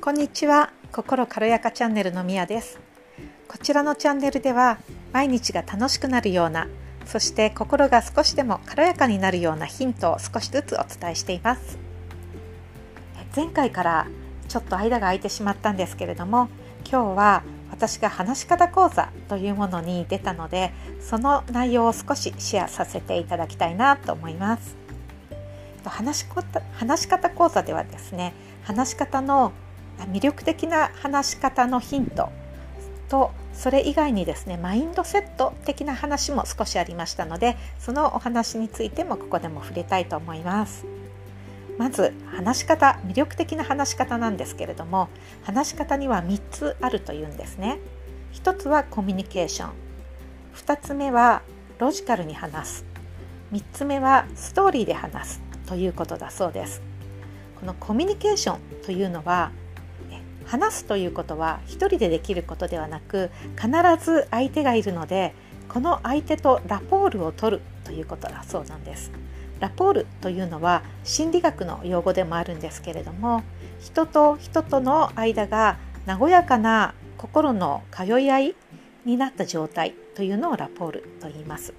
こんにちは。心軽やかチャンネルのみやです。こちらのチャンネルでは毎日が楽しくなるようなそして心が少しでも軽やかになるようなヒントを少しずつお伝えしています。前回からちょっと間が空いてしまったんですけれども今日は私が話し方講座というものに出たのでその内容を少しシェアさせていただきたいなと思います。話し話し方講座ではですね話し方の魅力的な話し方のヒント。とそれ以外にですねマインドセット的な話も少しありましたのでそのお話についてもここでも触れたいと思います。まず話し方魅力的な話し方なんですけれども話し方には3つあるというんですね。1つはコミュニケーション。2つ目はロジカルに話す。3つ目はストーリーで話すということだそうです。このコミュニケーションというのは話すということは一人でできることではなく必ず相手がいるのでこの相手とラポールを取るということだそうなんです。ラポールというのは心理学の用語でもあるんですけれども人と人との間が和やかな心の通い合いになった状態というのをラポールと言います。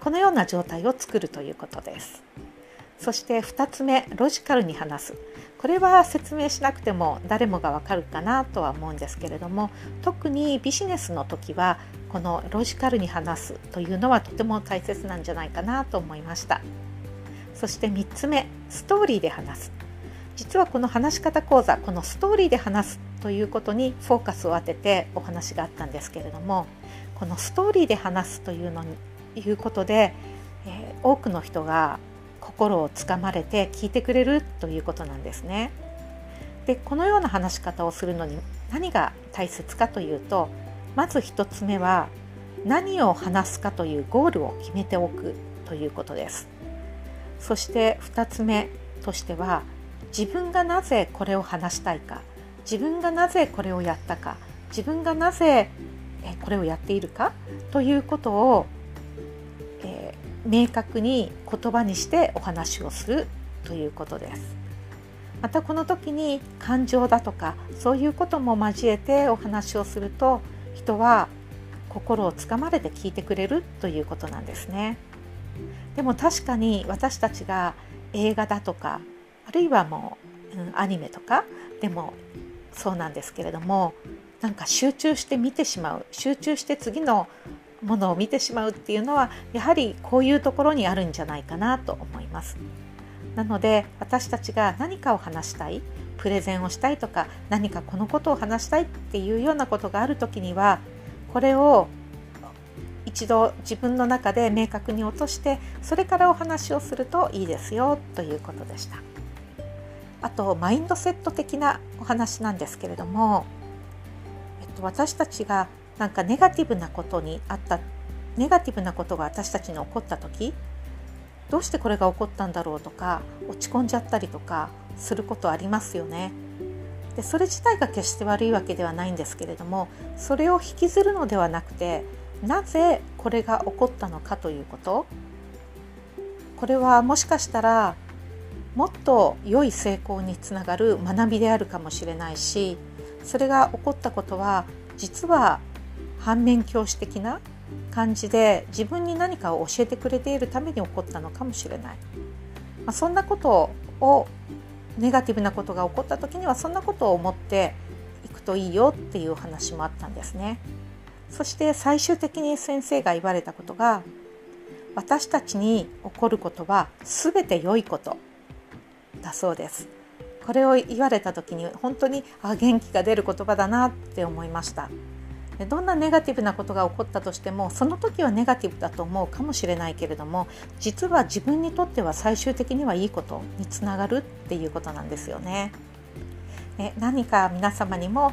このような状態を作るということです。そして2つ目ロジカルに話す。これは説明しなくても誰もがわかるかなとは思うんですけれども特にビジネスの時はこのロジカルに話すというのはとても大切なんじゃないかなと思いました。そして3つ目ストーリーで話す。実はこの話し方講座このストーリーで話すということにフォーカスを当ててお話があったんですけれどもこのストーリーで話すというのにいうことで、えー、多くの人が心をつかまれて聞いてくれるということなんですね。でこのような話し方をするのに何が大切かというとまず1つ目は何を話すかというゴールを決めておくということです。そして2つ目としては自分がなぜこれを話したいか自分がなぜこれをやったか自分がなぜこれをやっているかということを明確に言葉にしてお話をするということです。またこの時に感情だとかそういうことも交えてお話をすると人は心をつかまれて聞いてくれるということなんですね。でも確かに私たちが映画だとかあるいはもう、うん、アニメとかでもそうなんですけれどもなんか集中して見てしまう集中して次のものを見てしまうっていうのはやはりこういうところにあるんじゃないかなと思います。なので私たちが何かを話したいプレゼンをしたいとか何かこのことを話したいっていうようなことがある時にはこれを一度自分の中で明確に落としてそれからお話をするといいですよということでした。あとマインドセット的なお話なんですけれども、えっと、私たちがなんかネガティブなことにあったネガティブなことが私たちに起こった時どうしてこれが起こったんだろうとか落ち込んじゃったりとかすることありますよね。でそれ自体が決して悪いわけではないんですけれどもそれを引きずるのではなくてなぜこれが起こったのかということこれはもしかしたらもっと良い成功につながる学びであるかもしれないしそれが起こったことは実は反面教師的な感じで自分に何かを教えてくれているために起こったのかもしれない、まあ、そんなことをネガティブなことが起こった時にはそんなことを思っていくといいよっていう話もあったんですね。そして最終的に先生が言われたことが私たちに起こることは全て良いことだそうです。これを言われた時に本当にあ元気が出る言葉だなって思いました。どんなネガティブなことが起こったとしてもその時はネガティブだと思うかもしれないけれども実は自分にとっては最終的にはいいことにつながるっていうことなんですよね。え何か皆様にも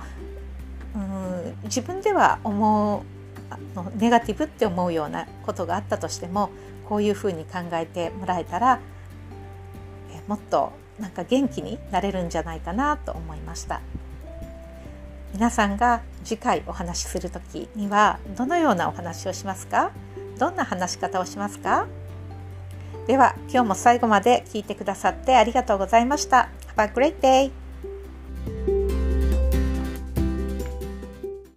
うん自分では思うあのネガティブって思うようなことがあったとしてもこういうふうに考えてもらえたらえもっとなんか元気になれるんじゃないかなと思いました。皆さんが次回お話しする時にはどのようなお話をしますか？どんな話し方をしますか？では今日も最後まで聞いてくださってありがとうございました。Have a great day!